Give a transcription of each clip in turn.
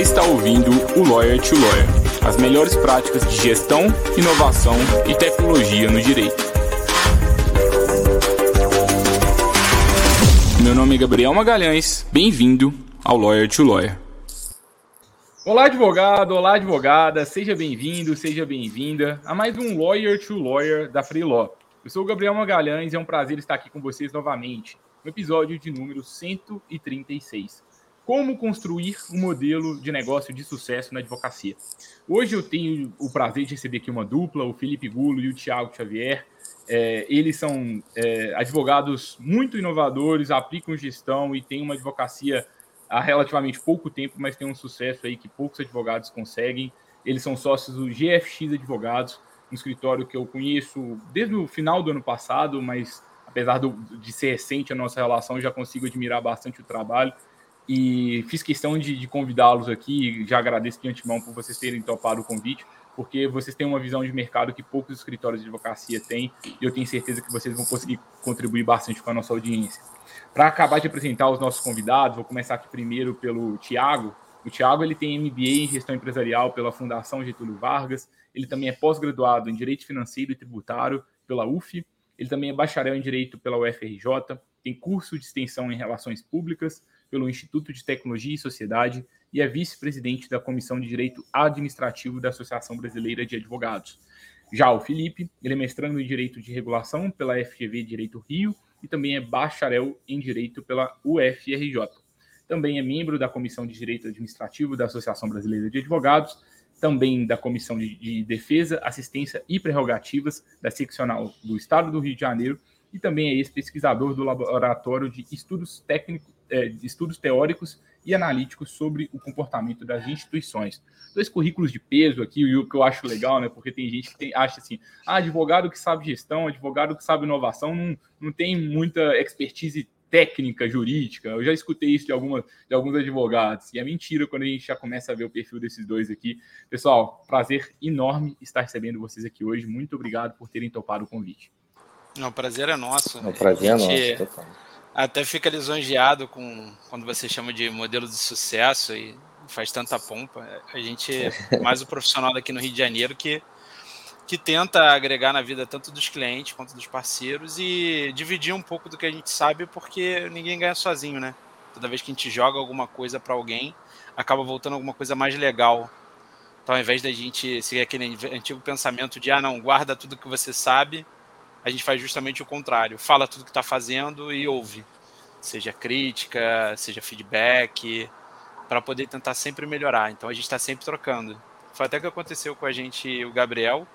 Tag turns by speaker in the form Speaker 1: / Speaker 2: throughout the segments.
Speaker 1: Você está ouvindo o Lawyer to Lawyer as melhores práticas de gestão, inovação e tecnologia no direito. Meu nome é Gabriel Magalhães, bem-vindo ao Lawyer to Lawyer.
Speaker 2: Olá, advogado, olá, advogada, seja bem-vindo, seja bem-vinda a mais um Lawyer to Lawyer da Free Law. Eu sou o Gabriel Magalhães e é um prazer estar aqui com vocês novamente, no episódio de número 136 como construir um modelo de negócio de sucesso na advocacia. Hoje eu tenho o prazer de receber aqui uma dupla, o Felipe Gulo e o Tiago Xavier. É, eles são é, advogados muito inovadores, aplicam gestão e têm uma advocacia há relativamente pouco tempo, mas tem um sucesso aí que poucos advogados conseguem. Eles são sócios do GFX Advogados, um escritório que eu conheço desde o final do ano passado, mas apesar do, de ser recente a nossa relação, já consigo admirar bastante o trabalho e fiz questão de, de convidá-los aqui. Já agradeço de antemão por vocês terem topado o convite, porque vocês têm uma visão de mercado que poucos escritórios de advocacia têm, e eu tenho certeza que vocês vão conseguir contribuir bastante com a nossa audiência. Para acabar de apresentar os nossos convidados, vou começar aqui primeiro pelo Tiago. O Tiago ele tem MBA em gestão empresarial pela Fundação Getúlio Vargas. Ele também é pós-graduado em direito financeiro e tributário pela UF. Ele também é bacharel em direito pela UFRJ. Tem curso de extensão em relações públicas pelo Instituto de Tecnologia e Sociedade e é vice-presidente da Comissão de Direito Administrativo da Associação Brasileira de Advogados. Já o Felipe, ele é mestrando em Direito de Regulação pela FGV Direito Rio e também é bacharel em Direito pela UFRJ. Também é membro da Comissão de Direito Administrativo da Associação Brasileira de Advogados, também da Comissão de, de Defesa, Assistência e Prerrogativas da Seccional do Estado do Rio de Janeiro e também é ex-pesquisador do Laboratório de Estudos Técnicos é, estudos teóricos e analíticos sobre o comportamento das instituições. Dois currículos de peso aqui, e o que eu acho legal, né? Porque tem gente que tem, acha assim, ah, advogado que sabe gestão, advogado que sabe inovação, não, não tem muita expertise técnica, jurídica. Eu já escutei isso de, alguma, de alguns advogados. E é mentira quando a gente já começa a ver o perfil desses dois aqui. Pessoal, prazer enorme estar recebendo vocês aqui hoje. Muito obrigado por terem topado o convite.
Speaker 3: Não, o prazer é nosso.
Speaker 4: O prazer é nosso. Total.
Speaker 3: Até fica lisonjeado com quando você chama de modelo de sucesso e faz tanta pompa. A gente é mais o profissional daqui no Rio de Janeiro que, que tenta agregar na vida tanto dos clientes quanto dos parceiros e dividir um pouco do que a gente sabe, porque ninguém ganha sozinho, né? Toda vez que a gente joga alguma coisa para alguém, acaba voltando alguma coisa mais legal. Então, ao invés da gente seguir aquele antigo pensamento de, ah, não, guarda tudo que você sabe, a gente faz justamente o contrário. Fala tudo que está fazendo e ouve. Seja crítica, seja feedback, para poder tentar sempre melhorar. Então a gente está sempre trocando. Foi até que aconteceu com a gente, o Gabriel.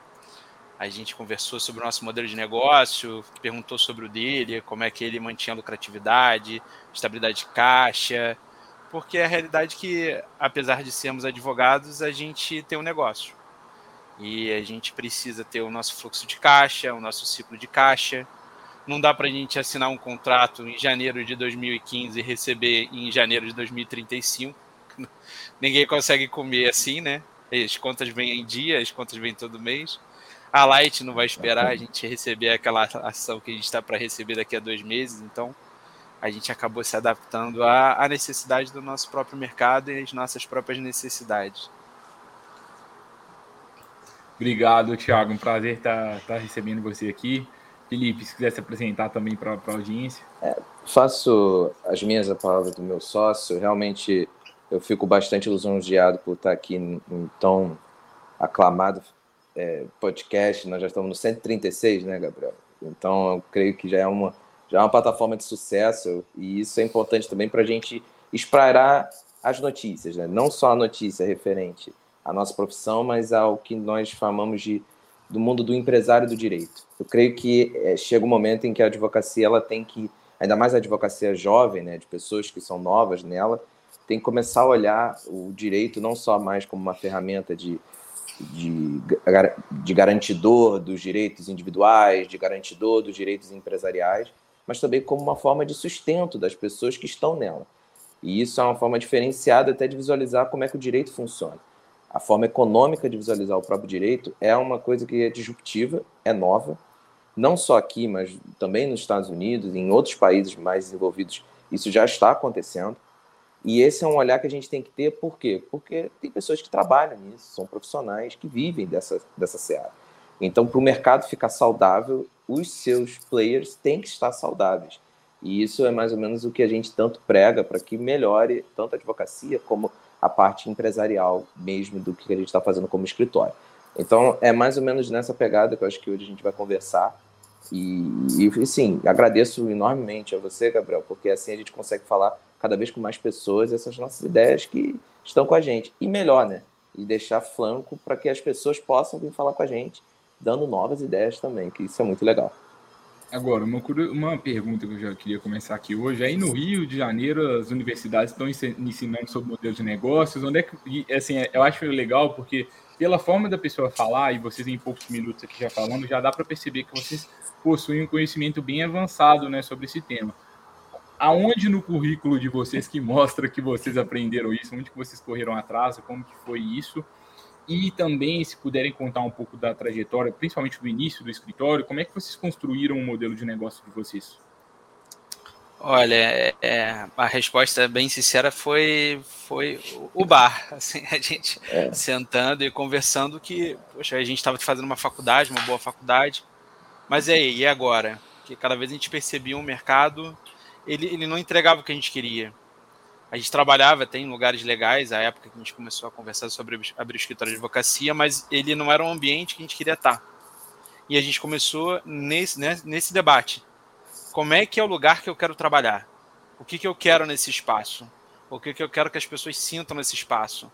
Speaker 3: A gente conversou sobre o nosso modelo de negócio, perguntou sobre o dele, como é que ele mantinha lucratividade, estabilidade de caixa, porque é a realidade que, apesar de sermos advogados, a gente tem um negócio. E a gente precisa ter o nosso fluxo de caixa, o nosso ciclo de caixa. Não dá para a gente assinar um contrato em janeiro de 2015 e receber em janeiro de 2035. Ninguém consegue comer assim, né? As contas vêm em dia, as contas vêm todo mês. A Light não vai esperar a gente receber aquela ação que a gente está para receber daqui a dois meses. Então, a gente acabou se adaptando à necessidade do nosso próprio mercado e às nossas próprias necessidades.
Speaker 2: Obrigado, Thiago. Um prazer estar, estar recebendo você aqui. Felipe, se quiser se apresentar também para a audiência.
Speaker 4: É, faço as minhas palavras do meu sócio. Realmente, eu fico bastante lisonjeado por estar aqui em tão aclamado é, podcast. Nós já estamos no 136, né, Gabriel? Então, eu creio que já é uma, já é uma plataforma de sucesso e isso é importante também para a gente espraiar as notícias, né? não só a notícia referente a nossa profissão, mas ao que nós chamamos de do mundo do empresário do direito. Eu creio que é, chega um momento em que a advocacia ela tem que, ainda mais a advocacia jovem, né, de pessoas que são novas nela, tem que começar a olhar o direito não só mais como uma ferramenta de, de, de garantidor dos direitos individuais, de garantidor dos direitos empresariais, mas também como uma forma de sustento das pessoas que estão nela. E isso é uma forma diferenciada até de visualizar como é que o direito funciona a forma econômica de visualizar o próprio direito é uma coisa que é disruptiva, é nova, não só aqui, mas também nos Estados Unidos, em outros países mais desenvolvidos, isso já está acontecendo. E esse é um olhar que a gente tem que ter, por quê? Porque tem pessoas que trabalham nisso, são profissionais que vivem dessa, dessa seara. Então, para o mercado ficar saudável, os seus players têm que estar saudáveis. E isso é mais ou menos o que a gente tanto prega para que melhore tanto a advocacia como a parte empresarial mesmo do que a gente está fazendo como escritório. Então, é mais ou menos nessa pegada que eu acho que hoje a gente vai conversar. E, e sim, agradeço enormemente a você, Gabriel, porque assim a gente consegue falar cada vez com mais pessoas essas nossas ideias que estão com a gente. E melhor, né? E deixar flanco para que as pessoas possam vir falar com a gente, dando novas ideias também, que isso é muito legal.
Speaker 2: Agora, uma, uma pergunta que eu já queria começar aqui hoje. Aí no Rio de Janeiro, as universidades estão ensinando sobre modelos de negócios. Onde é que, assim, eu acho legal porque pela forma da pessoa falar, e vocês em poucos minutos aqui já falando, já dá para perceber que vocês possuem um conhecimento bem avançado né, sobre esse tema. Aonde no currículo de vocês que mostra que vocês aprenderam isso? Onde que vocês correram atrás? Como que foi isso? E também, se puderem contar um pouco da trajetória, principalmente do início do escritório, como é que vocês construíram o um modelo de negócio de vocês?
Speaker 3: Olha, é, é, a resposta bem sincera foi foi o bar, assim, a gente é. sentando e conversando que, poxa, a gente estava fazendo uma faculdade, uma boa faculdade, mas e aí, e agora? Que cada vez a gente percebia um mercado, ele, ele não entregava o que a gente queria. A gente trabalhava até em lugares legais, a época que a gente começou a conversar sobre abrir o escritório de advocacia, mas ele não era um ambiente que a gente queria estar. E a gente começou nesse, né, nesse debate como é que é o lugar que eu quero trabalhar? O que, que eu quero nesse espaço? O que, que eu quero que as pessoas sintam nesse espaço?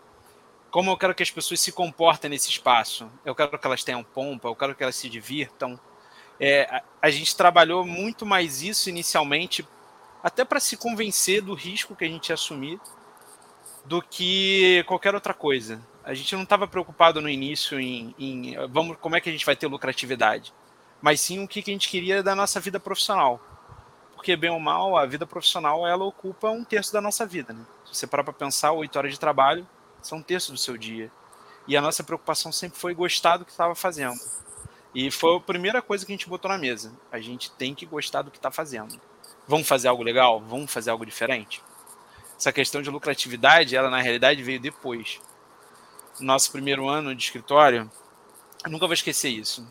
Speaker 3: Como eu quero que as pessoas se comportem nesse espaço? Eu quero que elas tenham pompa, eu quero que elas se divirtam. É, a, a gente trabalhou muito mais isso inicialmente, até para se convencer do risco que a gente ia assumir, do que qualquer outra coisa. A gente não estava preocupado no início em, em, vamos, como é que a gente vai ter lucratividade, mas sim o que, que a gente queria da nossa vida profissional porque bem ou mal, a vida profissional ela ocupa um terço da nossa vida. Né? Se você parar para pensar, oito horas de trabalho são um terço do seu dia. E a nossa preocupação sempre foi gostar do que estava fazendo. E foi a primeira coisa que a gente botou na mesa. A gente tem que gostar do que está fazendo. Vamos fazer algo legal? Vamos fazer algo diferente? Essa questão de lucratividade, ela na realidade veio depois. Nosso primeiro ano de escritório, nunca vou esquecer isso.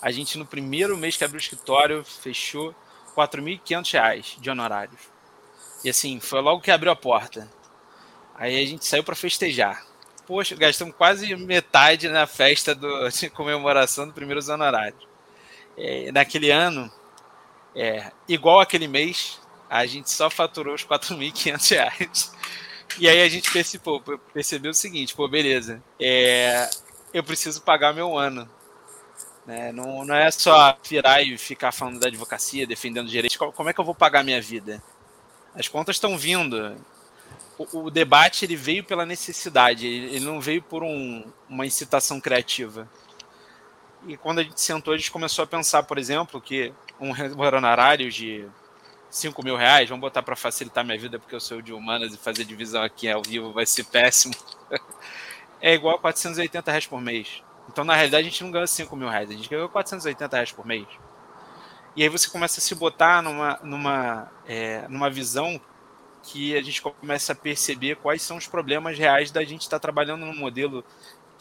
Speaker 3: A gente, no primeiro mês que abriu o escritório, fechou 4.500 reais de honorários. E assim, foi logo que abriu a porta. Aí a gente saiu para festejar. Poxa, gastamos quase metade na festa do, de comemoração do primeiros honorários. É, naquele ano, é, igual aquele mês, a gente só faturou os 4.500 reais. E aí a gente percebeu, percebeu o seguinte, pô, beleza, é, eu preciso pagar meu ano. Né? Não, não é só virar e ficar falando da advocacia, defendendo direitos. Como é que eu vou pagar minha vida? As contas estão vindo. O, o, debate ele veio pela necessidade, ele, ele não veio por um, uma incitação criativa. E quando a gente sentou, a gente começou a pensar, por exemplo, que um honorário de 5 mil reais, vamos botar para facilitar minha vida, porque eu sou de humanas e fazer divisão aqui ao vivo vai ser péssimo, é igual a 480 reais por mês. Então, na realidade, a gente não ganha 5 mil reais, a gente ganha 480 reais por mês. E aí você começa a se botar numa, numa, é, numa visão que a gente começa a perceber quais são os problemas reais da gente estar tá trabalhando num modelo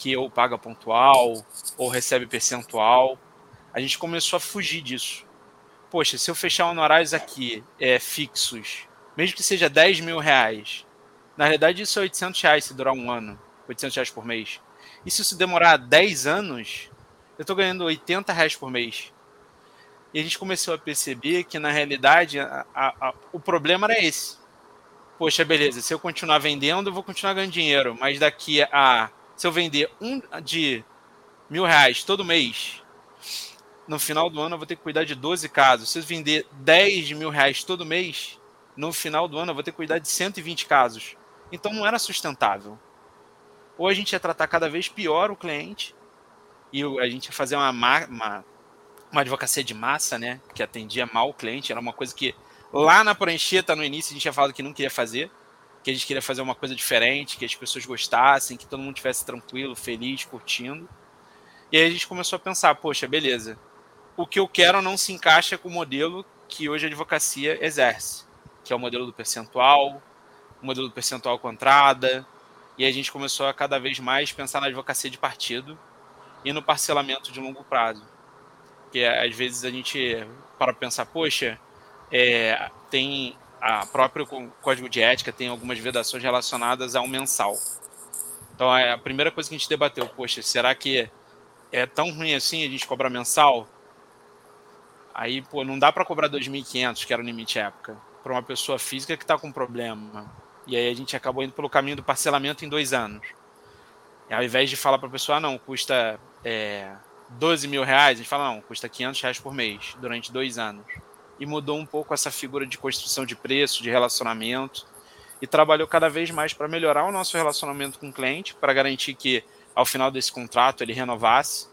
Speaker 3: que ou paga pontual ou recebe percentual. A gente começou a fugir disso. Poxa, se eu fechar honorários aqui é, fixos, mesmo que seja 10 mil reais, na realidade isso é 800 reais se durar um ano, 800 reais por mês. E se isso demorar 10 anos, eu estou ganhando 80 reais por mês. E a gente começou a perceber que, na realidade, a, a, a, o problema era esse. Poxa, beleza, se eu continuar vendendo, eu vou continuar ganhando dinheiro. Mas daqui a. Se eu vender um de mil reais todo mês, no final do ano eu vou ter que cuidar de 12 casos. Se eu vender 10 mil reais todo mês, no final do ano eu vou ter que cuidar de 120 casos. Então não era sustentável ou a gente ia tratar cada vez pior o cliente e a gente ia fazer uma, uma, uma advocacia de massa, né? Que atendia mal o cliente. Era uma coisa que lá na prancheta, no início, a gente tinha falado que não queria fazer, que a gente queria fazer uma coisa diferente, que as pessoas gostassem, que todo mundo estivesse tranquilo, feliz, curtindo. E aí a gente começou a pensar, poxa, beleza, o que eu quero não se encaixa com o modelo que hoje a advocacia exerce, que é o modelo do percentual, o modelo percentual com entrada, e a gente começou a cada vez mais pensar na advocacia de partido e no parcelamento de longo prazo. Que às vezes a gente para pensar, poxa, é, tem a próprio código de ética tem algumas vedações relacionadas ao mensal. Então a primeira coisa que a gente debateu, poxa, será que é tão ruim assim a gente cobrar mensal? Aí, pô, não dá para cobrar 2.500, que era o limite época, para uma pessoa física que está com problema. E aí a gente acabou indo pelo caminho do parcelamento em dois anos. E ao invés de falar para a pessoa, ah, não, custa é, 12 mil reais, a gente fala, não, custa 500 reais por mês, durante dois anos. E mudou um pouco essa figura de construção de preço, de relacionamento, e trabalhou cada vez mais para melhorar o nosso relacionamento com o cliente, para garantir que ao final desse contrato ele renovasse,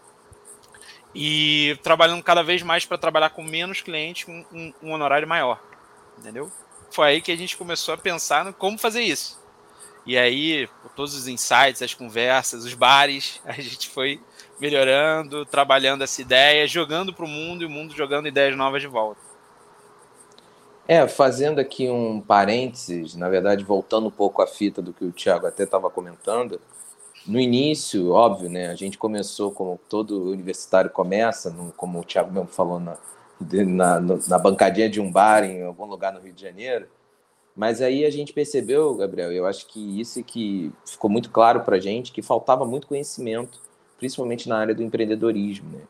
Speaker 3: e trabalhando cada vez mais para trabalhar com menos clientes, com um, um honorário maior, entendeu? Foi aí que a gente começou a pensar no como fazer isso. E aí, todos os insights, as conversas, os bares, a gente foi melhorando, trabalhando essa ideia, jogando para o mundo e o mundo jogando ideias novas de volta.
Speaker 4: É, fazendo aqui um parênteses, na verdade, voltando um pouco à fita do que o Thiago até estava comentando, no início, óbvio, né, a gente começou como todo universitário começa, como o Thiago mesmo falou, na, na, na bancadinha de um bar em algum lugar no Rio de Janeiro, mas aí a gente percebeu, Gabriel, eu acho que isso que ficou muito claro para a gente, que faltava muito conhecimento principalmente na área do empreendedorismo. Né?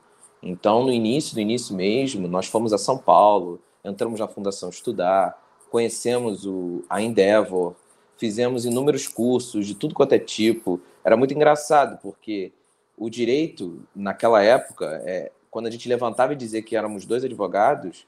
Speaker 4: Então, no início, no início mesmo, nós fomos a São Paulo, entramos na Fundação Estudar, conhecemos o, a Endeavor, fizemos inúmeros cursos de tudo quanto é tipo. Era muito engraçado, porque o direito, naquela época, é, quando a gente levantava e dizia que éramos dois advogados,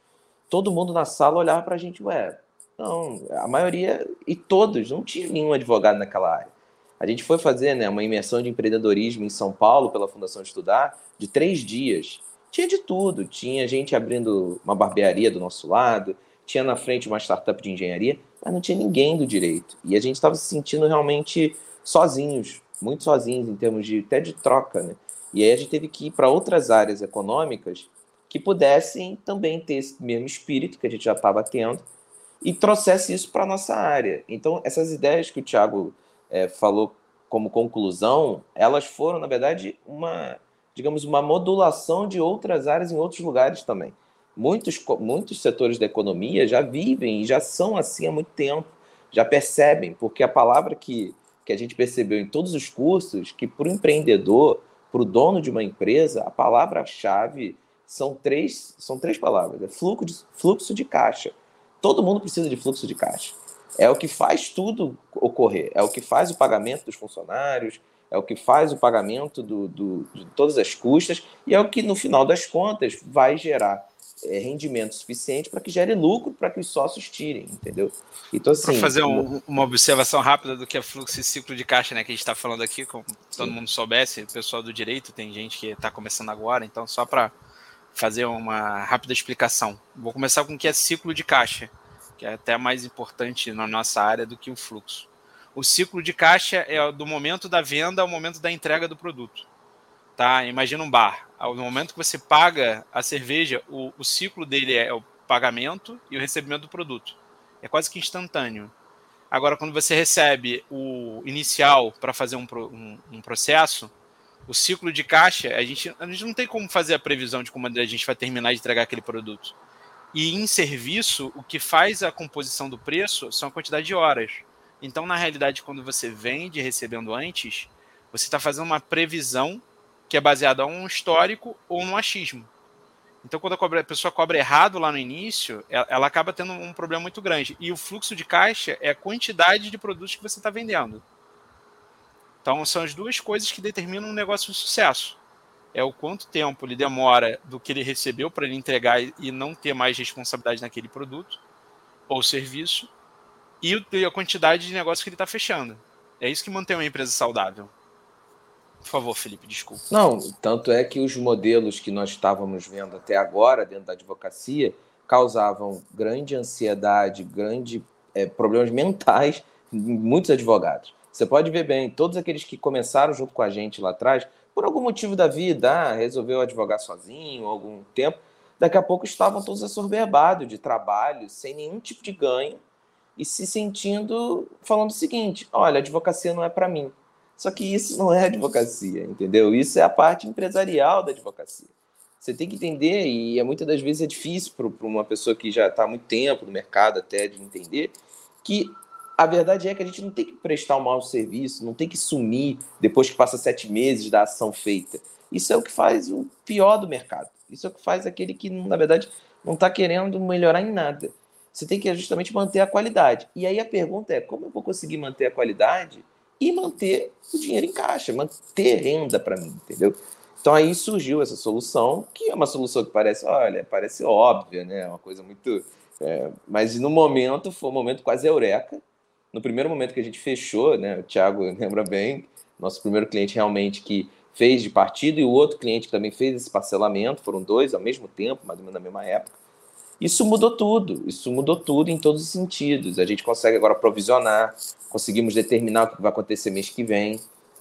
Speaker 4: todo mundo na sala olhava para a gente, ué, não, a maioria e todos, não tinha nenhum advogado naquela área. A gente foi fazer né, uma imersão de empreendedorismo em São Paulo pela Fundação Estudar de três dias. Tinha de tudo. Tinha gente abrindo uma barbearia do nosso lado, tinha na frente uma startup de engenharia, mas não tinha ninguém do direito. E a gente estava se sentindo realmente sozinhos, muito sozinhos em termos de até de troca, né? E aí a gente teve que ir para outras áreas econômicas que pudessem também ter esse mesmo espírito que a gente já estava tendo e trouxesse isso para nossa área. Então, essas ideias que o Thiago é, falou como conclusão, elas foram, na verdade, uma, digamos, uma modulação de outras áreas em outros lugares também. Muitos, muitos setores da economia já vivem e já são assim há muito tempo, já percebem, porque a palavra que, que a gente percebeu em todos os cursos, que para o empreendedor, para o dono de uma empresa, a palavra-chave são três, são três palavras: é fluxo de, fluxo de caixa. Todo mundo precisa de fluxo de caixa é o que faz tudo ocorrer, é o que faz o pagamento dos funcionários, é o que faz o pagamento do, do, de todas as custas e é o que, no final das contas, vai gerar é, rendimento suficiente para que gere lucro para que os sócios tirem, entendeu?
Speaker 3: Então, assim, para fazer um, uma observação rápida do que é fluxo e ciclo de caixa, né, que a gente está falando aqui, como todo Sim. mundo soubesse, o pessoal do direito, tem gente que está começando agora, então só para fazer uma rápida explicação. Vou começar com o que é ciclo de caixa que é até mais importante na nossa área do que o fluxo. O ciclo de caixa é do momento da venda ao momento da entrega do produto. Tá? Imagina um bar. No momento que você paga a cerveja, o, o ciclo dele é o pagamento e o recebimento do produto. É quase que instantâneo. Agora, quando você recebe o inicial para fazer um, um, um, processo, o ciclo de caixa, a gente, a gente não tem como fazer a previsão de como a gente vai terminar de entregar aquele produto. E em serviço, o que faz a composição do preço são a quantidade de horas. Então, na realidade, quando você vende recebendo antes, você está fazendo uma previsão que é baseada em um histórico ou no achismo. Então, quando a, pessoa cobra errado lá no início, ela, acaba tendo um problema muito grande. E o fluxo de caixa é a quantidade de produtos que você está vendendo. Então, são as duas coisas que determinam um negócio de sucesso é o quanto tempo ele demora do que ele recebeu para ele entregar e não ter mais responsabilidade naquele produto ou serviço e a quantidade de negócio que ele está fechando. É isso que mantém uma empresa saudável. Por favor, Felipe, desculpa.
Speaker 4: Não, tanto é que os modelos que nós estávamos vendo até agora dentro da advocacia causavam grande ansiedade, grande é, problemas mentais em muitos advogados. Você pode ver bem, todos aqueles que começaram junto com a gente lá atrás por algum motivo da vida, ah, resolveu advogar sozinho algum tempo, daqui a pouco estavam todos assoberbados de trabalho, sem nenhum tipo de ganho, e se sentindo falando o seguinte: olha, advocacia não é para mim. Só que isso não é advocacia, entendeu? Isso é a parte empresarial da advocacia. Você tem que entender, e é, muitas das vezes é difícil para uma pessoa que já está há muito tempo no mercado até de entender, que a verdade é que a gente não tem que prestar um mau serviço, não tem que sumir depois que passa sete meses da ação feita. Isso é o que faz o pior do mercado. Isso é o que faz aquele que, na verdade, não está querendo melhorar em nada. Você tem que justamente manter a qualidade. E aí a pergunta é: como eu vou conseguir manter a qualidade e manter o dinheiro em caixa, manter renda para mim, entendeu? Então aí surgiu essa solução, que é uma solução que parece, olha, parece óbvia, né? Uma coisa muito. É, mas no momento foi um momento quase eureka. No primeiro momento que a gente fechou, né? O Thiago lembra bem, nosso primeiro cliente realmente que fez de partido e o outro cliente que também fez esse parcelamento, foram dois ao mesmo tempo, mais ou menos na mesma época. Isso mudou tudo, isso mudou tudo em todos os sentidos. A gente consegue agora provisionar, conseguimos determinar o que vai acontecer mês que vem,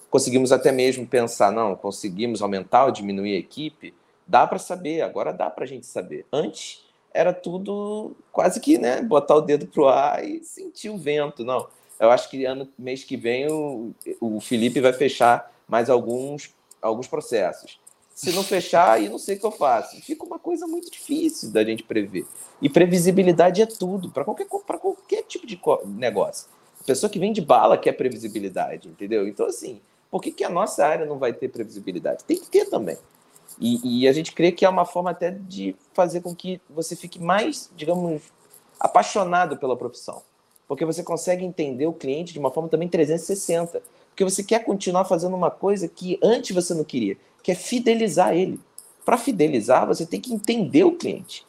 Speaker 4: conseguimos até mesmo pensar, não, conseguimos aumentar ou diminuir a equipe, dá para saber, agora dá para a gente saber. Antes era tudo quase que, né, botar o dedo pro ar e sentir o vento, não. Eu acho que ano, mês que vem o, o Felipe vai fechar mais alguns, alguns processos. Se não fechar, aí não sei o que eu faço. Fica uma coisa muito difícil da gente prever. E previsibilidade é tudo, para qualquer, qualquer tipo de negócio. A pessoa que vende bala quer previsibilidade, entendeu? Então, assim, por que, que a nossa área não vai ter previsibilidade? Tem que ter também. E, e, a gente crê que é uma forma até de fazer com que você fique mais, digamos, apaixonado pela profissão. Porque você consegue entender o cliente de uma forma também 360. Porque você quer continuar fazendo uma coisa que antes você não queria que é fidelizar ele. Para fidelizar, você tem que entender o cliente.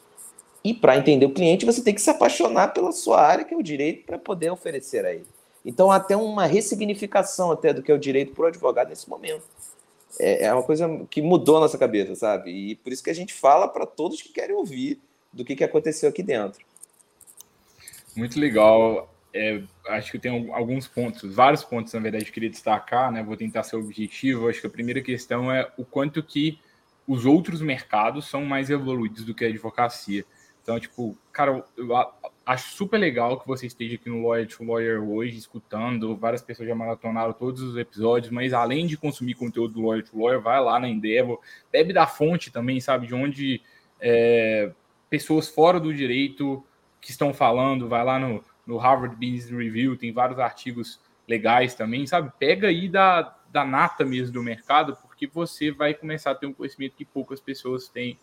Speaker 4: E para entender o cliente, você tem que se apaixonar pela sua área, que é o direito, para poder oferecer a ele. Então, até uma ressignificação até do que é o direito para o advogado nesse momento. É, é uma coisa que mudou nossa cabeça, sabe? E por isso que a gente fala para todos que querem ouvir do que, que aconteceu aqui dentro.
Speaker 2: Muito legal. É, acho que tem alguns pontos, vários pontos, na verdade, que eu queria destacar, né? Vou tentar ser objetivo. Acho que a primeira questão é o quanto que os outros mercados são mais evoluídos do que a advocacia. Então, tipo, cara, eu acho super legal que você esteja aqui no Lawyer to Lawyer hoje, escutando. Várias pessoas já maratonaram todos os episódios, mas além de consumir conteúdo do Lawyer to Lawyer, vai lá na Endeavor, bebe da fonte também, sabe? De onde é, pessoas fora do direito que estão falando, vai lá no no Harvard Business Review, tem vários artigos legais também, sabe? Pega aí da, da nata mesmo do mercado, porque você vai começar a ter um conhecimento que poucas pessoas têm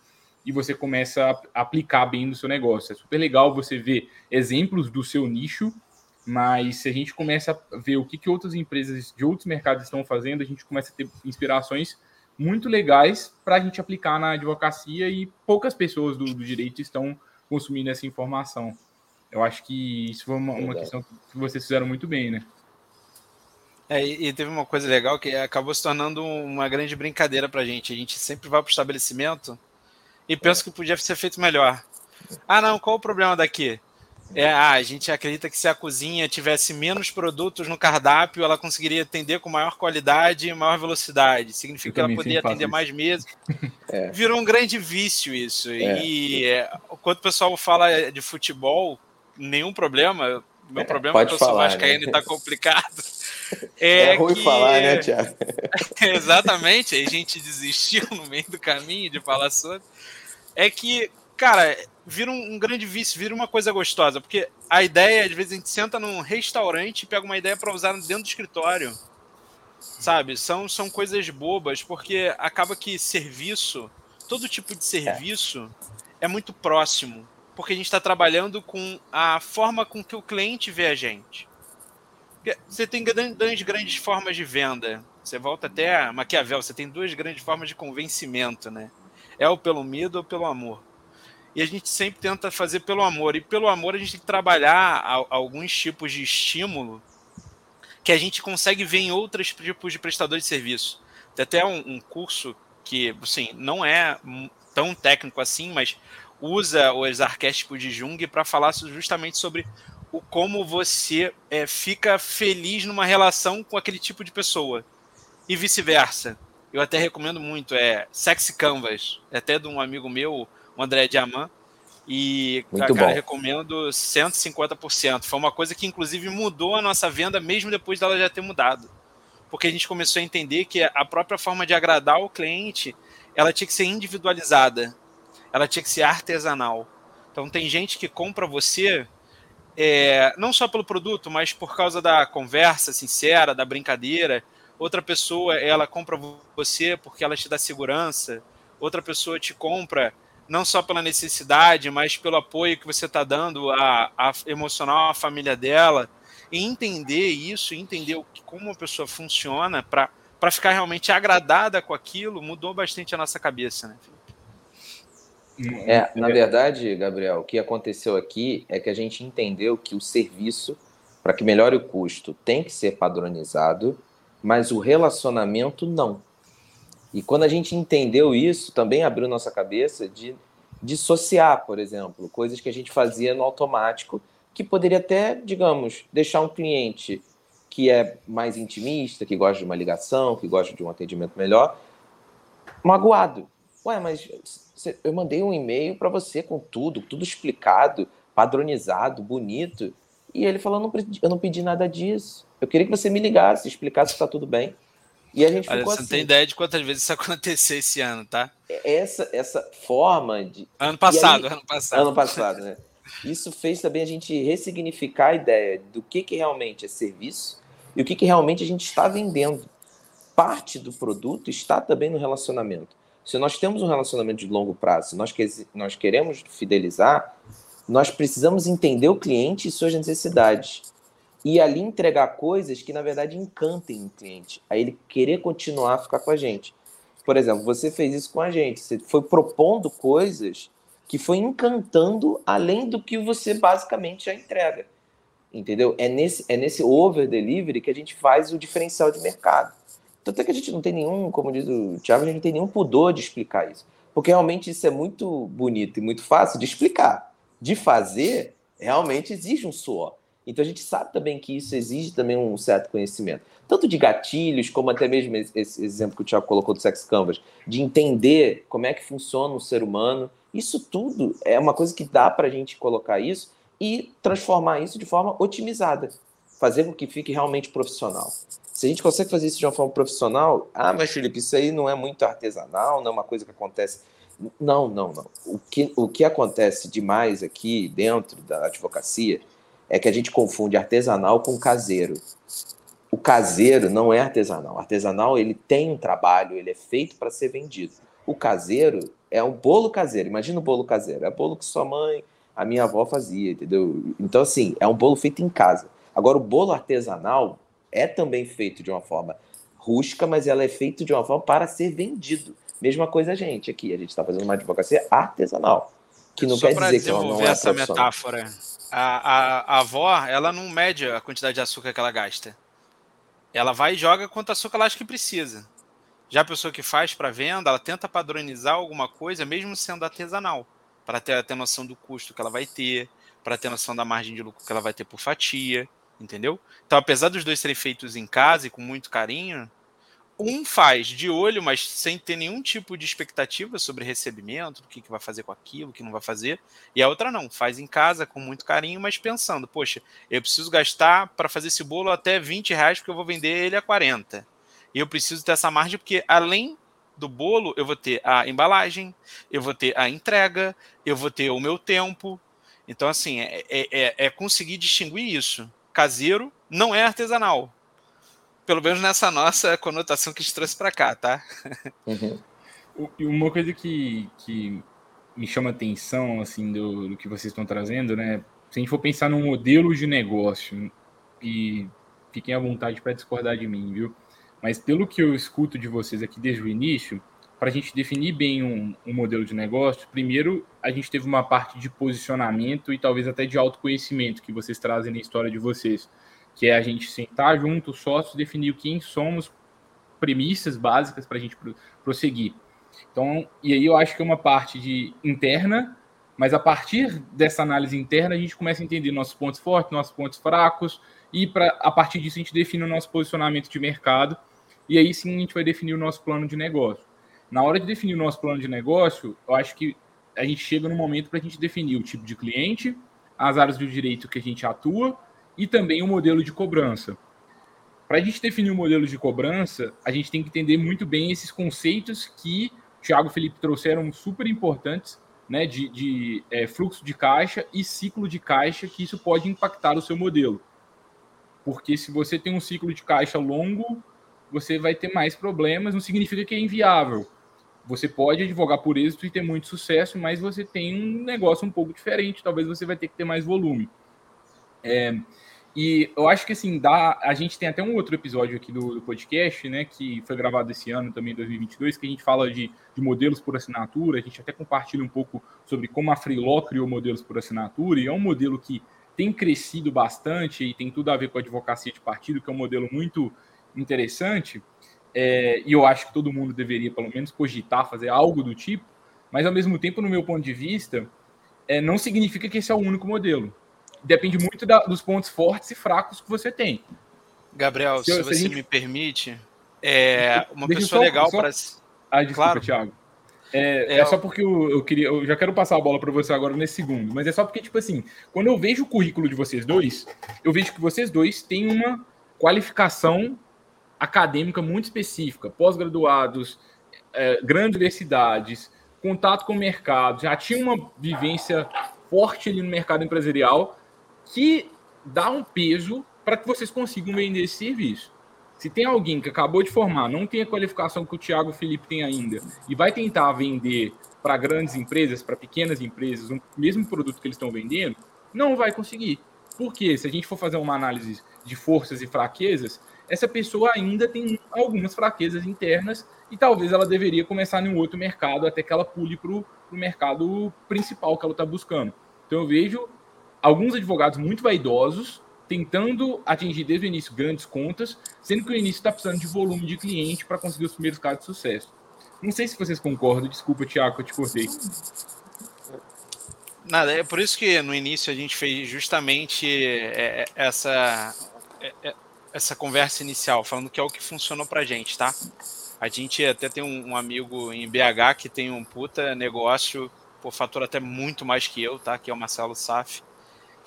Speaker 2: e você começa a aplicar bem no seu negócio. É super legal você ver exemplos do seu nicho, mas se a gente começa a ver o que, que outras empresas de outros mercados estão fazendo, a gente começa a ter inspirações muito legais para a gente aplicar na advocacia e poucas pessoas do, do direito estão consumindo essa informação. Eu acho que isso foi uma, uma questão que vocês fizeram muito bem, né?
Speaker 3: É, e teve uma coisa legal que acabou se tornando uma grande brincadeira pra gente. A gente sempre vai pro estabelecimento e pensa que podia ser feito melhor. Ah, não, qual o problema daqui? É, ah, a gente acredita que se a cozinha tivesse menos produtos no cardápio, ela conseguiria atender com maior qualidade e maior velocidade. Significa que ela poderia atender isso. mais meses. É. Virou um grande vício isso. É. E é, quando o pessoal fala de futebol, nenhum problema. Meu é, problema é que eu sou vascaíno né? e tá complicado.
Speaker 4: É, é ruim que... falar, né, Tiago?
Speaker 3: Exatamente, aí a gente desistiu no meio do caminho de falar sobre. É que, cara, vira um, um, grande vício, vira uma coisa gostosa, porque a ideia, às vezes, a gente senta num restaurante e pega uma ideia para usar dentro do escritório. Sabe? São, são coisas bobas, porque acaba que serviço, todo tipo de serviço, é, é muito próximo porque a gente está trabalhando com a forma com que o cliente vê a gente. Você tem duas grandes formas de venda. Você volta até a Maquiavel, você tem duas grandes formas de convencimento, né? É o pelo medo ou pelo amor. E a gente sempre tenta fazer pelo amor. E pelo amor a gente tem que trabalhar alguns tipos de estímulo que a gente consegue ver em outros tipos de prestadores de serviço. Tem até um, um curso que, assim, não é tão técnico assim, mas usa os arquétipos de Jung para falar justamente sobre o como você é, fica feliz numa relação com aquele tipo de pessoa e vice-versa. Eu até recomendo muito, é Sexy Canvas, é até de um amigo meu, o André Diamant, E, Muito cara, bom. recomendo 150%. Foi uma coisa que, inclusive, mudou a nossa venda mesmo depois dela já ter mudado. Porque a gente começou a entender que a própria forma de agradar o cliente, ela tinha que ser individualizada. Ela tinha que ser artesanal. Então, tem gente que compra você é, não só pelo produto, mas por causa da conversa sincera, da brincadeira. Outra pessoa, ela compra você porque ela te dá segurança. Outra pessoa te compra não só pela necessidade, mas pelo apoio que você está dando a, a, emocional à família dela. E entender isso, entender como a pessoa funciona para ficar realmente agradada com aquilo, mudou bastante a nossa cabeça, né?
Speaker 4: É, na verdade, Gabriel, o que aconteceu aqui é que a gente entendeu que o serviço, para que melhore o custo, tem que ser padronizado, mas o relacionamento não. E quando a gente entendeu isso, também abriu nossa cabeça de dissociar, por exemplo, coisas que a gente fazia no automático, que poderia até, digamos, deixar um cliente que é mais intimista, que gosta de uma ligação, que gosta de um atendimento melhor, magoado. Ué, mas eu mandei um e-mail para você com tudo, tudo explicado, padronizado, bonito. E ele falou: não, eu não pedi nada disso. Eu queria que você me ligasse, explicasse se está tudo bem. E a gente
Speaker 3: Olha,
Speaker 4: ficou
Speaker 3: você
Speaker 4: assim.
Speaker 3: não tem ideia de quantas vezes isso aconteceu esse ano, tá?
Speaker 4: Essa, essa forma de.
Speaker 3: Ano passado, aí, ano passado.
Speaker 4: Ano passado, né? Isso fez também a gente ressignificar a ideia do que, que realmente é serviço e o que, que realmente a gente está vendendo. Parte do produto está também no relacionamento. Se nós temos um relacionamento de longo prazo, se nós, que, nós queremos fidelizar, nós precisamos entender o cliente e suas necessidades. E ali entregar coisas que, na verdade, encantem o cliente. A ele querer continuar a ficar com a gente. Por exemplo, você fez isso com a gente. Você foi propondo coisas que foi encantando além do que você basicamente já entrega. Entendeu? É nesse, é nesse over delivery que a gente faz o diferencial de mercado. Tanto é que a gente não tem nenhum, como diz o Thiago, a gente não tem nenhum pudor de explicar isso. Porque realmente isso é muito bonito e muito fácil de explicar. De fazer, realmente exige um suor. Então a gente sabe também que isso exige também um certo conhecimento. Tanto de gatilhos, como até mesmo esse exemplo que o Thiago colocou do Sex Canvas, de entender como é que funciona o ser humano. Isso tudo é uma coisa que dá para a gente colocar isso e transformar isso de forma otimizada. Fazer com que fique realmente profissional. Se a gente consegue fazer isso de uma forma profissional, ah, mas Felipe, isso aí não é muito artesanal, não é uma coisa que acontece. Não, não, não. O que, o que acontece demais aqui dentro da advocacia é que a gente confunde artesanal com caseiro. O caseiro não é artesanal. O artesanal ele tem um trabalho, ele é feito para ser vendido. O caseiro é um bolo caseiro. Imagina o bolo caseiro. É bolo que sua mãe, a minha avó fazia, entendeu? Então, assim, é um bolo feito em casa. Agora, o bolo artesanal, é também feito de uma forma rústica, mas ela é feita de uma forma para ser vendido. Mesma coisa a gente aqui, a gente está fazendo uma advocacia artesanal, que não Só quer dizer que ela não é essa
Speaker 3: metáfora, a, a, a avó, ela não mede a quantidade de açúcar que ela gasta. Ela vai e joga quanto açúcar ela acha que precisa. Já a pessoa que faz para venda, ela tenta padronizar alguma coisa, mesmo sendo artesanal, para ter, ter noção do custo que ela vai ter, para ter noção da margem de lucro que ela vai ter por fatia entendeu? Então, apesar dos dois serem feitos em casa e com muito carinho, um faz de olho, mas sem ter nenhum tipo de expectativa sobre recebimento, do que, que vai fazer com aquilo, o que não vai fazer, e a outra não, faz em casa com muito carinho, mas pensando, poxa, eu preciso gastar para fazer esse bolo até 20 reais, porque eu vou vender ele a 40. E eu preciso ter essa margem, porque além do bolo, eu vou ter a embalagem, eu vou ter a entrega, eu vou ter o meu tempo. Então, assim, é, é, é, é conseguir distinguir isso caseiro não é artesanal. Pelo menos nessa nossa conotação que a gente trouxe para cá, tá?
Speaker 2: Uhum. E uma coisa que, que me chama atenção, assim, do, do que vocês estão trazendo, né? Se a gente for pensar num modelo de negócio, e fiquem à vontade para discordar de mim, viu? Mas pelo que eu escuto de vocês aqui desde o início, para a gente definir bem um, um, modelo de negócio, primeiro a gente teve uma parte de posicionamento e talvez até de autoconhecimento que vocês trazem na história de vocês, que é a gente sentar junto, sócios, definir quem somos, premissas básicas para a gente prosseguir. Então, e aí eu acho que é uma parte de interna, mas a partir dessa análise interna a gente começa a entender nossos pontos fortes, nossos pontos fracos, e pra, a partir disso a gente define o nosso posicionamento de mercado, e aí sim a gente vai definir o nosso plano de negócio na hora de definir o nosso plano de negócio, eu acho que a gente chega no momento para a gente definir o tipo de cliente, as áreas do direito que a gente atua e também o modelo de cobrança. Para a gente definir o modelo de cobrança, a gente tem que entender muito bem esses conceitos que o Thiago e Felipe trouxeram super importantes, né, de, de é, fluxo de caixa e ciclo de caixa, que isso pode impactar o seu modelo. Porque se você tem um ciclo de caixa longo, você vai ter mais problemas, não significa que é inviável. Você pode advogar por êxito e ter muito sucesso, mas você tem um negócio um pouco diferente, talvez você vai ter que ter mais volume. É, e eu acho que assim, dá, a gente tem até um outro episódio aqui do, do, podcast, né, que foi gravado esse ano também, 2022, que a gente fala de, de, modelos por assinatura, a gente até compartilha um pouco sobre como a Freeló criou modelos por assinatura, e é um modelo que tem crescido bastante e tem tudo a ver com a advocacia de partido, que é um modelo muito interessante, é, e eu acho que todo mundo deveria, pelo menos, cogitar fazer algo do tipo, mas ao mesmo tempo, no meu ponto de vista, é, não significa que esse é o único modelo depende muito da, dos pontos fortes e fracos que você tem.
Speaker 3: Gabriel, se, se você gente... me permite, é uma Deixa pessoa só, legal só... para.
Speaker 2: Ah, desculpa, claro. Thiago. É, é, é, só porque eu, eu, queria, eu já quero passar a bola para você agora nesse segundo, mas é só porque, tipo assim, quando eu vejo o currículo de vocês dois, eu vejo que vocês dois têm uma qualificação acadêmica muito específica, pós-graduados, é, grandes universidades, contato com o mercado, já tinha uma vivência forte ali no mercado empresarial que dá um peso para que vocês consigam vender esse serviço. Se tem alguém que acabou de formar, não tem a qualificação que o Thiago Felipe tem ainda, e vai tentar vender para grandes empresas, para pequenas empresas, o mesmo produto que eles estão vendendo, não vai conseguir. Porque se a gente for fazer uma análise de forças e fraquezas, essa pessoa ainda tem algumas fraquezas internas e talvez ela deveria começar em um outro mercado até que ela pule para o mercado principal que ela está buscando. Então eu vejo alguns advogados muito vaidosos tentando atingir desde o início grandes contas, sendo que o início está precisando de volume de cliente para conseguir os primeiros casos de sucesso. Não sei se vocês concordam, desculpa, Tiago, eu te cortei.
Speaker 3: Nada, é por isso que no início a gente fez justamente é, é, essa, é, essa conversa inicial, falando que é o que funcionou para a gente, tá? A gente até tem um, amigo em BH que tem um puta negócio, por fatura até muito mais que eu, tá? Que é o Marcelo Saf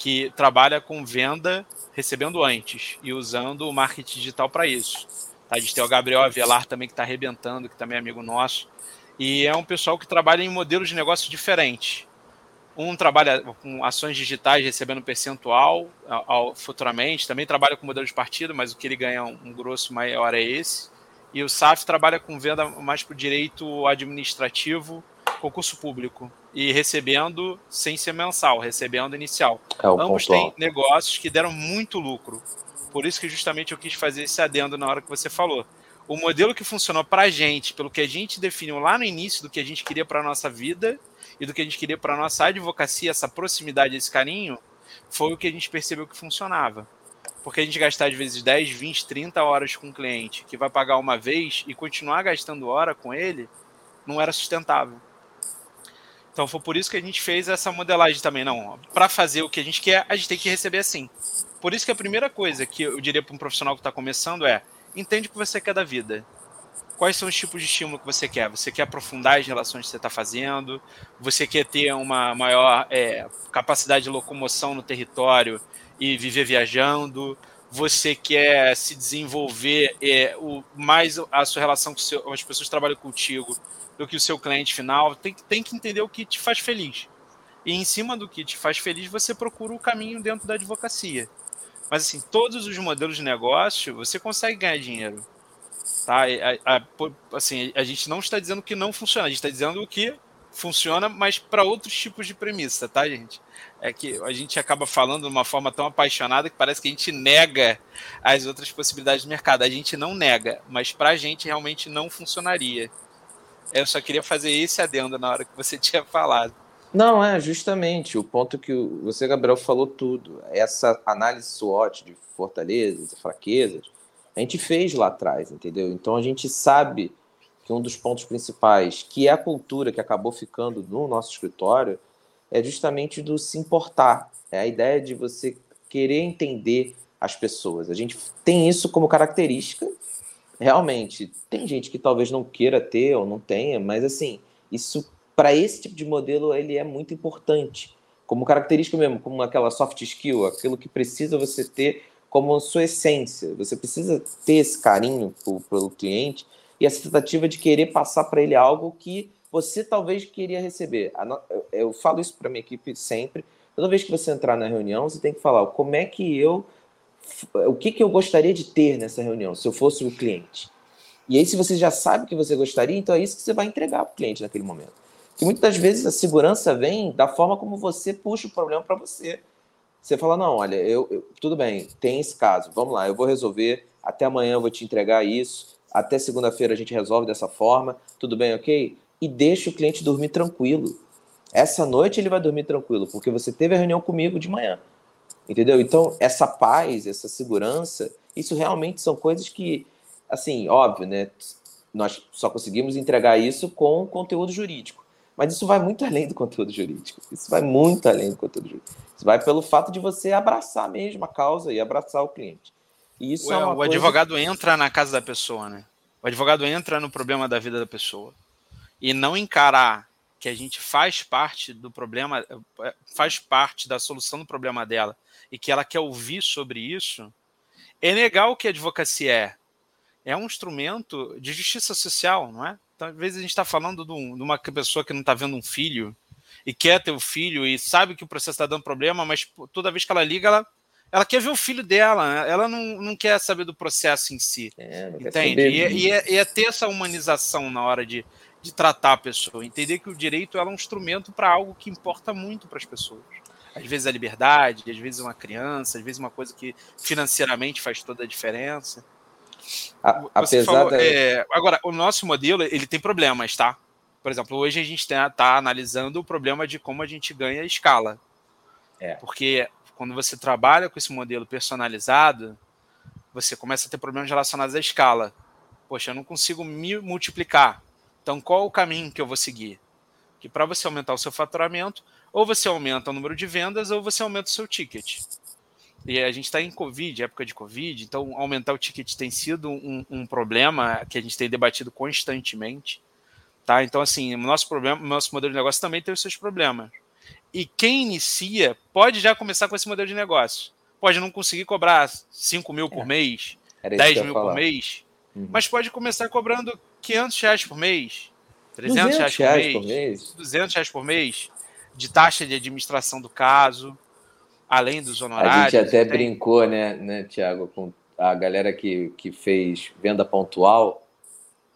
Speaker 3: que trabalha com venda recebendo antes e usando o marketing digital para isso. Tá? A gente tem o Gabriel Avelar também que está arrebentando, que também é amigo nosso. E é um pessoal que trabalha em modelos de negócio diferentes. Um trabalha com ações digitais recebendo percentual ao, futuramente, também trabalha com modelo de partido, mas o que ele ganha um, um grosso maior é esse. E o SAF trabalha com venda mais para o direito administrativo, concurso público e recebendo sem ser mensal, recebendo inicial. É Ambos têm negócios que deram muito lucro. Por isso que justamente eu quis fazer esse adendo na hora que você falou. O modelo que funcionou para a gente, pelo que a gente definiu lá no início do que a gente queria para a nossa vida e do que a gente queria para nossa advocacia, essa proximidade, esse carinho, foi o que a gente percebeu que funcionava. Porque a gente gastar às vezes 10, 20, 30 horas com um cliente que vai pagar uma vez e continuar gastando hora com ele, não era sustentável. Então foi por isso que a gente fez essa modelagem também. Não, para fazer o que a gente quer, a gente tem que receber assim. Por isso que a primeira coisa que eu diria para um profissional que está começando é: entende o que você quer da vida. Quais são os tipos de estímulo que você quer? Você quer aprofundar as relações que você está fazendo? Você quer ter uma maior é, capacidade de locomoção no território e viver viajando? Você quer se desenvolver é, o, mais a sua relação com seu, as pessoas que trabalham contigo do que o seu cliente final. Tem, tem que entender o que te faz feliz. E em cima do que te faz feliz, você procura o caminho dentro da advocacia. Mas assim, todos os modelos de negócio, você consegue ganhar dinheiro. Tá? A, a, assim, a gente não está dizendo que não funciona, a gente está dizendo que funciona, mas para outros tipos de premissa, tá, gente? É que a gente acaba falando de uma forma tão apaixonada que parece que a gente nega as outras possibilidades do mercado. A gente não nega, mas para a gente realmente não funcionaria. Eu só queria fazer esse adendo na hora que você tinha falado.
Speaker 4: Não, é justamente o ponto que você, Gabriel, falou tudo. Essa análise SWOT de fortalezas e fraquezas, a gente fez lá atrás, entendeu? Então a gente sabe que um dos pontos principais, que é a cultura que acabou ficando no nosso escritório, é justamente do se importar. É a ideia de você querer entender as pessoas. A gente tem isso como característica realmente, tem gente que talvez não queira ter ou não tenha, mas assim, isso para esse tipo de modelo ele é muito importante, como característica mesmo, como aquela soft skill, aquilo que precisa você ter como sua essência. Você precisa ter esse carinho pelo cliente e essa tentativa de querer passar para ele algo que você talvez queria receber. Eu falo isso para minha equipe sempre. Toda vez que você entrar na reunião, você tem que falar como é que eu, o que, que eu gostaria de ter nessa reunião, se eu fosse o cliente. E aí, se você já sabe o que você gostaria, então é isso que você vai entregar para o cliente naquele momento. Que muitas vezes a segurança vem da forma como você puxa o problema para você. Você fala, não, olha, eu, eu, tudo bem, tem esse caso, vamos lá, eu vou resolver, até amanhã eu vou te entregar isso, até segunda-feira a gente resolve dessa forma, tudo bem, ok? E deixa o cliente dormir tranquilo. Essa noite ele vai dormir tranquilo, porque você teve a reunião comigo de manhã. Entendeu? Então, essa paz, essa segurança, isso realmente são coisas que, assim, óbvio, né? Nós só conseguimos entregar isso com conteúdo jurídico. Mas isso vai muito além do conteúdo jurídico. Isso vai muito além do conteúdo jurídico. Vai pelo fato de você abraçar mesmo a causa e abraçar o cliente. E isso
Speaker 3: o,
Speaker 4: é
Speaker 3: o
Speaker 4: coisa...
Speaker 3: advogado entra na casa da pessoa, né? O advogado entra no problema da vida da pessoa. E não encarar que a gente faz parte do problema, faz parte da solução do problema dela e que ela quer ouvir sobre isso, é negar o que a advocacia é. É um instrumento de justiça social, não é? Então, às vezes a gente está falando de, uma pessoa que não está vendo um filho e quer ter o filho e sabe que o processo está dando problema, mas toda vez que ela liga, ela, ela quer ver o filho dela, ela não, não quer saber do processo em si. É, entende? E, é, e, é, e, é, ter essa humanização na hora de, de tratar a pessoa, entender que o direito é um instrumento para algo que importa muito para as pessoas. Às vezes a liberdade, às vezes uma criança, às vezes uma coisa que financeiramente faz toda a diferença.
Speaker 4: A, apesar falou, da...
Speaker 3: é, agora, o nosso modelo ele tem problemas, tá? Por exemplo, hoje a gente está analisando o problema de como a gente ganha escala. É. Porque quando você trabalha com esse modelo personalizado, você começa a ter problemas relacionados à escala. Poxa, eu não consigo me multiplicar. Então, qual o caminho que eu vou seguir? Que para você aumentar o seu faturamento, ou você aumenta o número de vendas, ou você aumenta o seu ticket. E a gente está em Covid, época de Covid, então aumentar o ticket tem sido um, um, problema que a gente tem debatido constantemente. Tá? Então, assim, o nosso problema, o nosso modelo de negócio também tem os seus problemas. E quem inicia pode já começar com esse modelo de negócio. Pode não conseguir cobrar 5 mil por é. mês, 10 mil por mês, uhum. mas pode começar cobrando 500 reais por mês, 300 reais, por, reais mês, por mês, 200 reais por mês de taxa de administração do caso além dos honorários.
Speaker 4: A gente até tem... brincou, né, né, Tiago, com a galera que, que fez venda pontual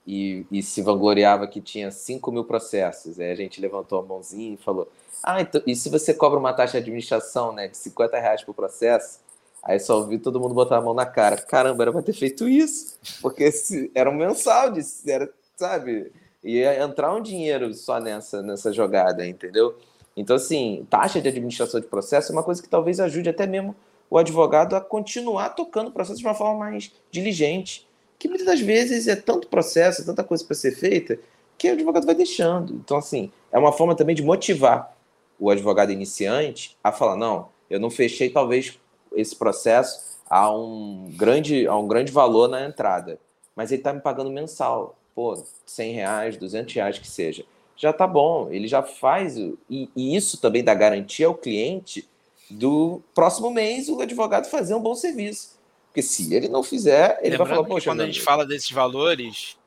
Speaker 4: e, e, se vangloriava que tinha 5 mil processos. Aí a gente levantou a mãozinha e falou: Ah, então, e se você cobra uma taxa de administração né, de 50 reais por processo? Aí só ouvi todo mundo botar a mão na cara. Caramba, era pra ter feito isso. Porque se, era um mensal, de, era, sabe? Ia entrar um dinheiro só nessa, nessa jogada, entendeu? Então, assim, taxa de administração de processo é uma coisa que talvez ajude até mesmo o advogado a continuar tocando o processo de uma forma mais diligente. Que muitas das vezes é tanto processo, tanta coisa para ser feita, que o advogado vai deixando. Então, assim, é uma forma também de motivar o advogado iniciante a falar: não, eu não fechei talvez esse processo a um grande, a um grande valor na entrada, mas ele está me pagando mensal, pô, 100 reais, 200 reais que seja já tá bom, ele já faz, e, e, isso também dá garantia ao cliente do próximo mês o advogado fazer um bom serviço. Porque se ele não fizer, ele Lembrando vai falar, poxa.
Speaker 3: Quando a gente fala desses valores,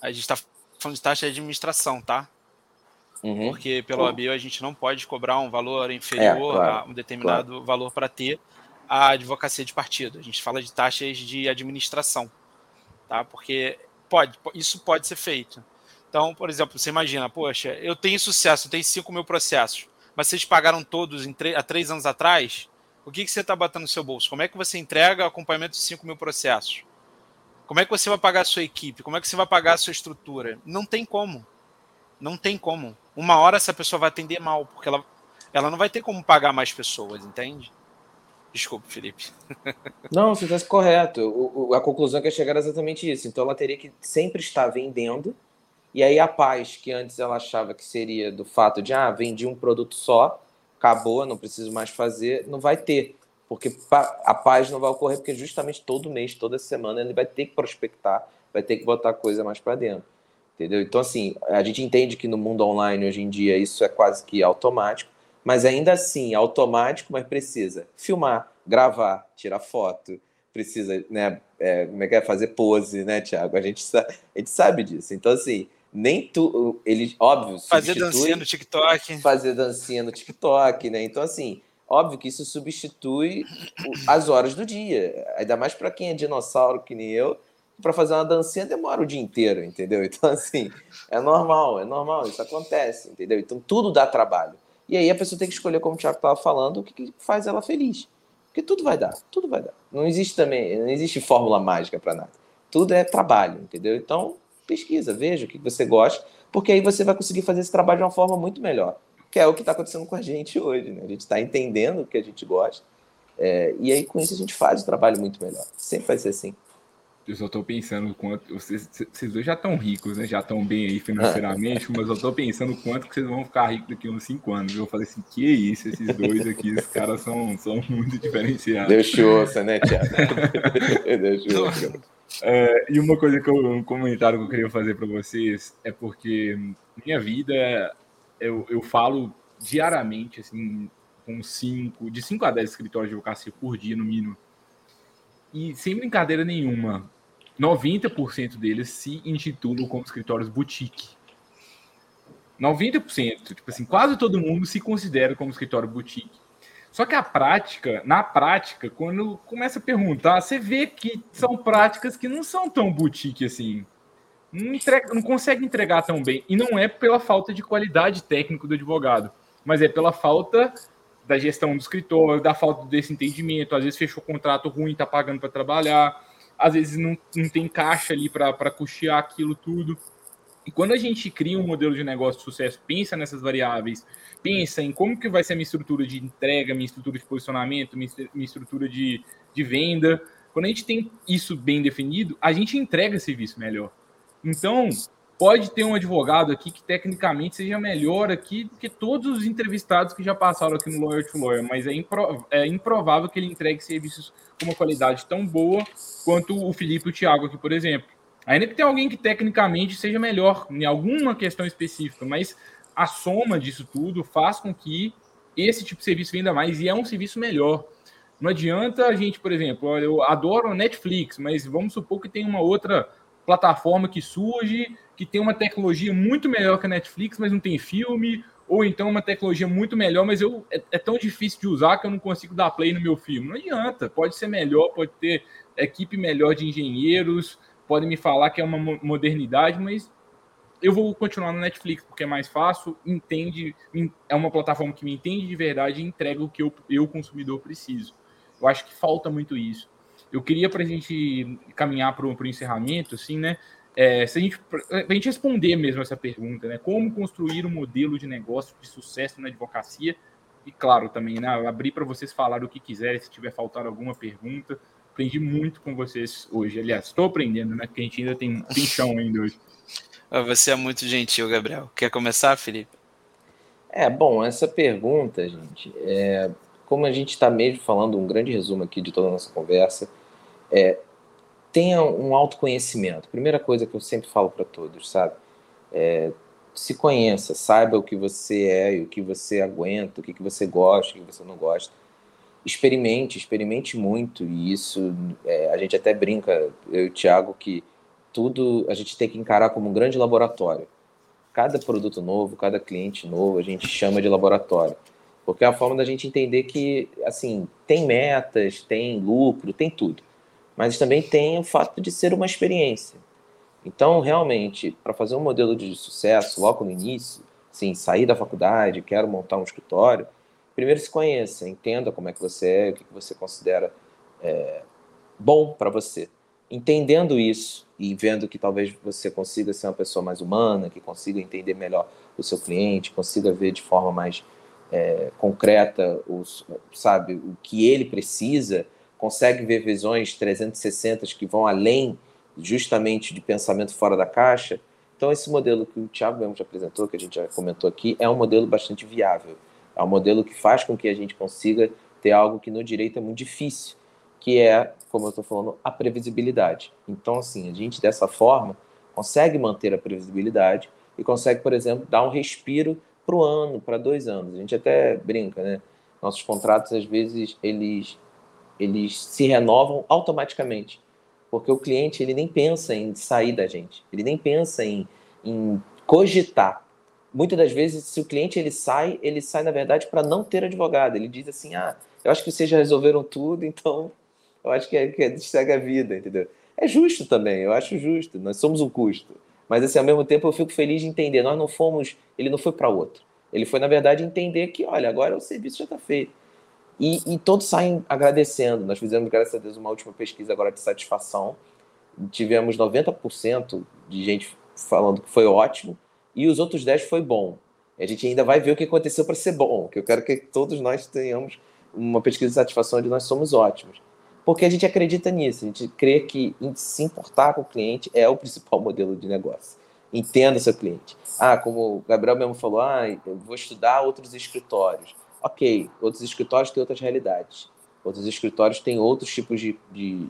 Speaker 3: a gente está falando de taxa de administração, tá? Uhum. Porque pelo uhum. ABIO a gente não pode cobrar um valor inferior é, claro, a um determinado claro. valor para ter a advocacia de partido. A gente fala de taxas de administração, tá? Porque pode, isso pode ser feito. Então, por exemplo, você imagina, poxa, eu tenho sucesso, eu tenho 5 mil processos, mas vocês pagaram todos há três anos atrás, o que, que você está batendo no seu bolso? Como é que você entrega acompanhamento de 5 mil processos? Como é que você vai pagar a sua equipe? Como é que você vai pagar a sua estrutura? Não tem como. Não tem como. Uma hora essa pessoa vai atender mal, porque ela, ela não vai ter como pagar mais pessoas, entende? Desculpe, Felipe.
Speaker 4: Não, você está correto. O, o, a conclusão que é chegar é exatamente isso. Então ela teria que sempre estar vendendo e aí a paz, que antes ela achava que seria do fato de, ah, vendi um produto só, acabou, não preciso mais fazer, não vai ter. Porque a paz não vai ocorrer, porque justamente todo mês, toda semana, ele vai ter que prospectar, vai ter que botar coisa mais para dentro. Entendeu? Então, assim, a gente entende que no mundo online hoje em dia isso é quase que automático, mas ainda assim, automático, mas precisa filmar, gravar, tirar foto, precisa, né, é, como é que é, fazer pose, né, Tiago? A gente, a gente sabe disso. Então, assim, nem tu, ele, óbvio,
Speaker 3: fazer dancinha no TikTok.
Speaker 4: Fazer dancinha no TikTok, né? Então, assim, óbvio que isso substitui as horas do dia. Ainda mais para quem é dinossauro que nem eu, para fazer uma dancinha demora o dia inteiro, entendeu? Então, assim, é normal, é normal, isso acontece, entendeu? Então, tudo dá trabalho. E aí a pessoa tem que escolher, como o Thiago estava falando, o que, faz ela feliz. Porque tudo vai dar, tudo vai dar. Não existe também, não existe fórmula mágica para nada. Tudo é trabalho, entendeu? Então, pesquisa, veja o que você gosta, porque aí você vai conseguir fazer esse trabalho de uma forma muito melhor. Que é o que está acontecendo com a gente hoje, né? A gente está entendendo o que a gente gosta. É, e aí, com isso, a gente faz o trabalho muito melhor. Sempre vai ser assim.
Speaker 2: Eu só tô pensando quanto. Vocês, vocês dois já estão ricos, né? Já estão bem aí financeiramente, mas eu tô pensando quanto que vocês vão ficar ricos daqui a uns 5 anos. Eu falei assim, que isso, esses dois aqui, os caras são, são muito diferenciados.
Speaker 4: Deixa ouça, né, Tiago? Ouça.
Speaker 2: É, e uma coisa que eu, um comentário que eu queria fazer para vocês é porque minha vida, eu, eu falo diariamente, assim, com cinco, de 5 a 10 escritórios de advocacia por dia, no mínimo. E sem brincadeira nenhuma, 90% deles se intitulam como escritórios boutique. 90%, tipo assim, quase todo mundo se considera como escritório boutique. Só que a prática, na prática, quando começa a perguntar, você vê que são práticas que não são tão boutique assim. Não, entrega, não consegue entregar tão bem. E não é pela falta de qualidade técnica do advogado, mas é pela falta da gestão do escritório, da falta desse entendimento. Às vezes fechou contrato ruim, está pagando para trabalhar às vezes não, não tem caixa ali para custear aquilo tudo. E quando a gente cria um modelo de negócio de sucesso, pensa nessas variáveis, pensa em como que vai ser a minha estrutura de entrega, minha estrutura de posicionamento, minha, estrutura de, de venda. Quando a gente tem isso bem definido, a gente entrega serviço melhor. Então, pode ter um advogado aqui que tecnicamente seja melhor aqui do que todos os entrevistados que já passaram aqui no Lawyer to Lawyer, mas é, impro é improvável que ele entregue serviços com uma qualidade tão boa quanto o Felipe e o Thiago aqui, por exemplo. Ainda que tenha alguém que tecnicamente seja melhor em alguma questão específica, mas a soma disso tudo faz com que esse tipo de serviço venda mais e é um serviço melhor. Não adianta a gente, por exemplo, eu adoro a Netflix, mas vamos supor que tem uma outra plataforma que surge que tem uma tecnologia muito melhor que a Netflix, mas não tem filme, ou então uma tecnologia muito melhor, mas eu, é, é, tão difícil de usar que eu não consigo dar play no meu filme. Não adianta, pode ser melhor, pode ter equipe melhor de engenheiros, podem me falar que é uma modernidade, mas eu vou continuar no Netflix porque é mais fácil, entende, é uma plataforma que me entende de verdade e entrega o que eu, eu consumidor, preciso. Eu acho que falta muito isso. Eu queria, para a gente caminhar para o encerramento, assim, né? É, se a gente, a gente responder mesmo essa pergunta, né? Como construir um modelo de negócio de sucesso na advocacia? E claro, também, né? Abrir para vocês falar o que quiserem, se tiver faltado alguma pergunta. Aprendi muito com vocês hoje. Aliás, estou aprendendo, né? Porque a gente ainda tem, tem chão ainda hoje.
Speaker 3: Você é muito gentil, Gabriel. Quer começar, Felipe?
Speaker 4: É, bom, essa pergunta, gente, é, como a gente está mesmo falando, um grande resumo aqui de toda a nossa conversa, é, tenha um autoconhecimento. Primeira coisa que eu sempre falo para todos, sabe? É, se conheça, saiba o que você é e o que você aguenta, o que, que você gosta, o que você não gosta. Experimente, experimente muito, e isso é, a gente até brinca, eu e o Thiago, que tudo a gente tem que encarar como um grande laboratório. Cada produto novo, cada cliente novo, a gente chama de laboratório. Porque é a forma da gente entender que, assim, tem metas, tem lucro, tem tudo mas também tem o fato de ser uma experiência. Então, realmente, para fazer um modelo de sucesso logo no início, sim, sair da faculdade, quero montar um escritório, primeiro se conheça, entenda como é que você é, o que você considera é, bom para você. Entendendo isso e vendo que talvez você consiga ser uma pessoa mais humana, que consiga entender melhor o seu cliente, consiga ver de forma mais é, concreta, os, sabe, o que ele precisa, consegue ver visões 360 que vão além justamente de pensamento fora da caixa. Então, esse modelo que o Thiago mesmo já apresentou, que a gente já comentou aqui, é um modelo bastante viável. É um modelo que faz com que a gente consiga ter algo que no direito é muito difícil, que é, como eu estou falando, a previsibilidade. Então, assim, a gente dessa forma consegue manter a previsibilidade e consegue, por exemplo, dar um respiro para o ano, para dois anos. A gente até brinca, né? Nossos contratos, às vezes, eles, eles se renovam automaticamente, porque o cliente ele nem pensa em sair da gente, ele nem pensa em, em cogitar. Muitas das vezes, se o cliente ele sai, ele sai, na verdade, para não ter advogado. Ele diz assim, ah, eu acho que vocês já resolveram tudo, então eu acho que é, que é, segue a vida, entendeu? É justo também, eu acho justo. Nós somos um custo. Mas, assim, ao mesmo tempo, eu fico feliz de entender. Nós não fomos. Ele não foi para outro. Ele foi, na verdade, entender que, olha, agora o serviço já está feito. E, e, todos saem agradecendo. Nós fizemos, graças a Deus, uma última pesquisa agora de satisfação. Tivemos 90% de gente falando que foi ótimo e os outros 10% foi bom. A gente ainda vai ver o que aconteceu para ser bom, que eu quero que todos nós tenhamos uma pesquisa de satisfação onde nós somos ótimos porque a gente acredita nisso, a gente crê que se importar com o cliente é o principal modelo de negócio. Entenda seu cliente. Ah, como o Gabriel mesmo falou, ah, eu vou estudar outros escritórios. Ok, outros escritórios têm outras realidades. Outros escritórios têm outros tipos de, de,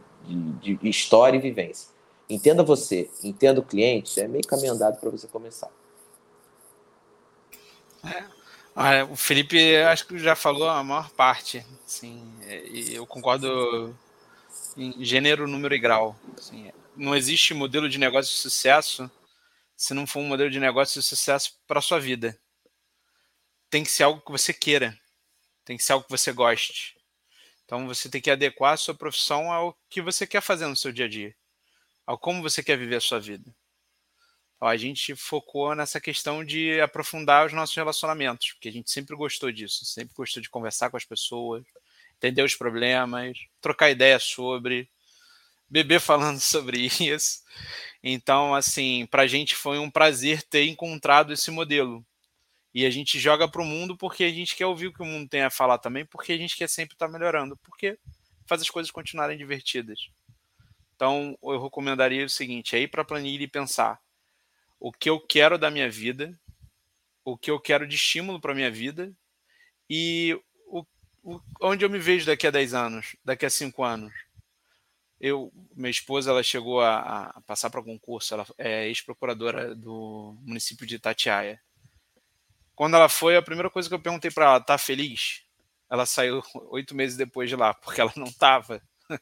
Speaker 4: de, de história e vivência. Entenda você, entenda o cliente, é meio caminho andado para você começar.
Speaker 3: É. Ah, o Felipe acho que já falou a maior parte. Sim, e eu concordo em gênero, número e grau. Assim, não existe modelo de negócio de sucesso se não for um modelo de negócio de sucesso para sua vida. Tem que ser algo que você queira, tem que ser algo que você goste. Então você tem que adequar a sua profissão ao que você quer fazer no seu dia a dia, ao como você quer viver a sua vida. A gente focou nessa questão de aprofundar os nossos relacionamentos, porque a gente sempre gostou disso, sempre gostou de conversar com as pessoas, entender os problemas, trocar ideia sobre, beber falando sobre isso. Então, assim, para a gente foi um prazer ter encontrado esse modelo. E a gente joga para o mundo porque a gente quer ouvir o que o mundo tem a falar também, porque a gente quer sempre estar tá melhorando, porque faz as coisas continuarem divertidas. Então, eu recomendaria o seguinte: é ir para a planilha e pensar o que eu quero da minha vida, o que eu quero de estímulo para minha vida e onde eu me vejo daqui a 10 anos, daqui a 5 anos. Eu, minha esposa, ela chegou a, a passar para concurso, ela é ex-procuradora do município de Itatiaia. Quando ela foi, a primeira coisa que eu perguntei para ela, tá feliz? Ela saiu oito meses depois de lá, porque ela não estava.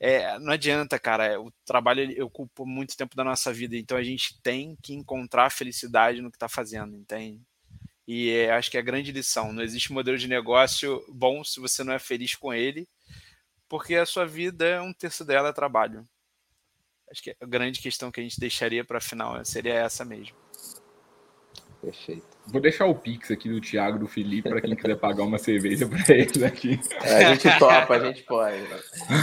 Speaker 3: É, não adianta, cara. O trabalho ocupa muito tempo da nossa vida, então a gente tem que encontrar felicidade no que está fazendo, entende? E é, acho que é a grande lição. Não existe modelo de negócio bom se você não é feliz com ele, porque a sua vida, um terço dela é trabalho. Acho que a grande questão que a gente deixaria para final seria essa mesmo.
Speaker 2: Perfeito. Vou deixar o Pix aqui do Thiago, do Felipe, para quem quiser pagar uma cerveja para eles aqui.
Speaker 4: É, a gente topa, a gente pode.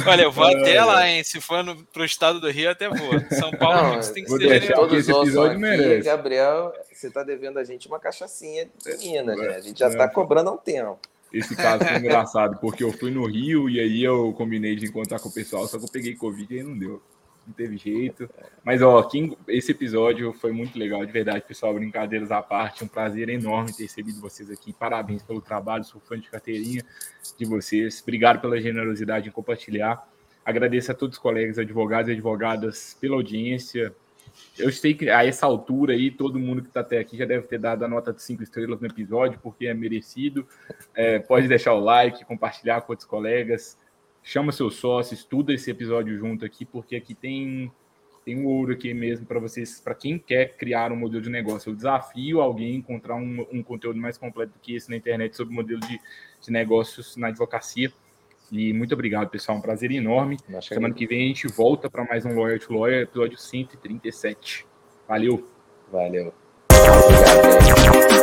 Speaker 3: Olha, eu vou é, até lá, hein? Se for no, pro estado do Rio, até vou. São Paulo,
Speaker 4: Não, tem que ser. Todos esse episódio merece. Gabriel, você está devendo a gente uma cachaçinha de Minas, né? A gente já está é. cobrando há um tempo.
Speaker 2: Esse caso foi engraçado, porque eu fui no Rio e aí eu combinei de encontrar com o pessoal, só que eu peguei Covid e aí não deu não teve jeito. Mas, ó, esse episódio foi muito legal, de verdade, pessoal. Brincadeiras à parte, um prazer enorme ter recebido vocês aqui. Parabéns pelo trabalho, sou fã de carteirinha de vocês. Obrigado pela generosidade em compartilhar. Agradeço a todos os colegas, advogados e advogadas, pela audiência. Eu sei que a essa altura aí, todo mundo que está até aqui já deve ter dado a nota de cinco estrelas no episódio, porque é merecido. É, pode deixar o like, compartilhar com outros colegas chama seu sócio, estuda esse episódio junto aqui, porque aqui tem tem um ouro aqui mesmo para vocês, para quem quer criar um modelo de negócio. Eu desafio alguém a encontrar um, um conteúdo mais completo do que esse na internet sobre modelo de, de negócios na advocacia. E muito obrigado, pessoal. Um prazer enorme. Semana que vem a gente volta para mais um Lawyer to Lawyer, episódio 137. Valeu.
Speaker 4: Valeu. Obrigado.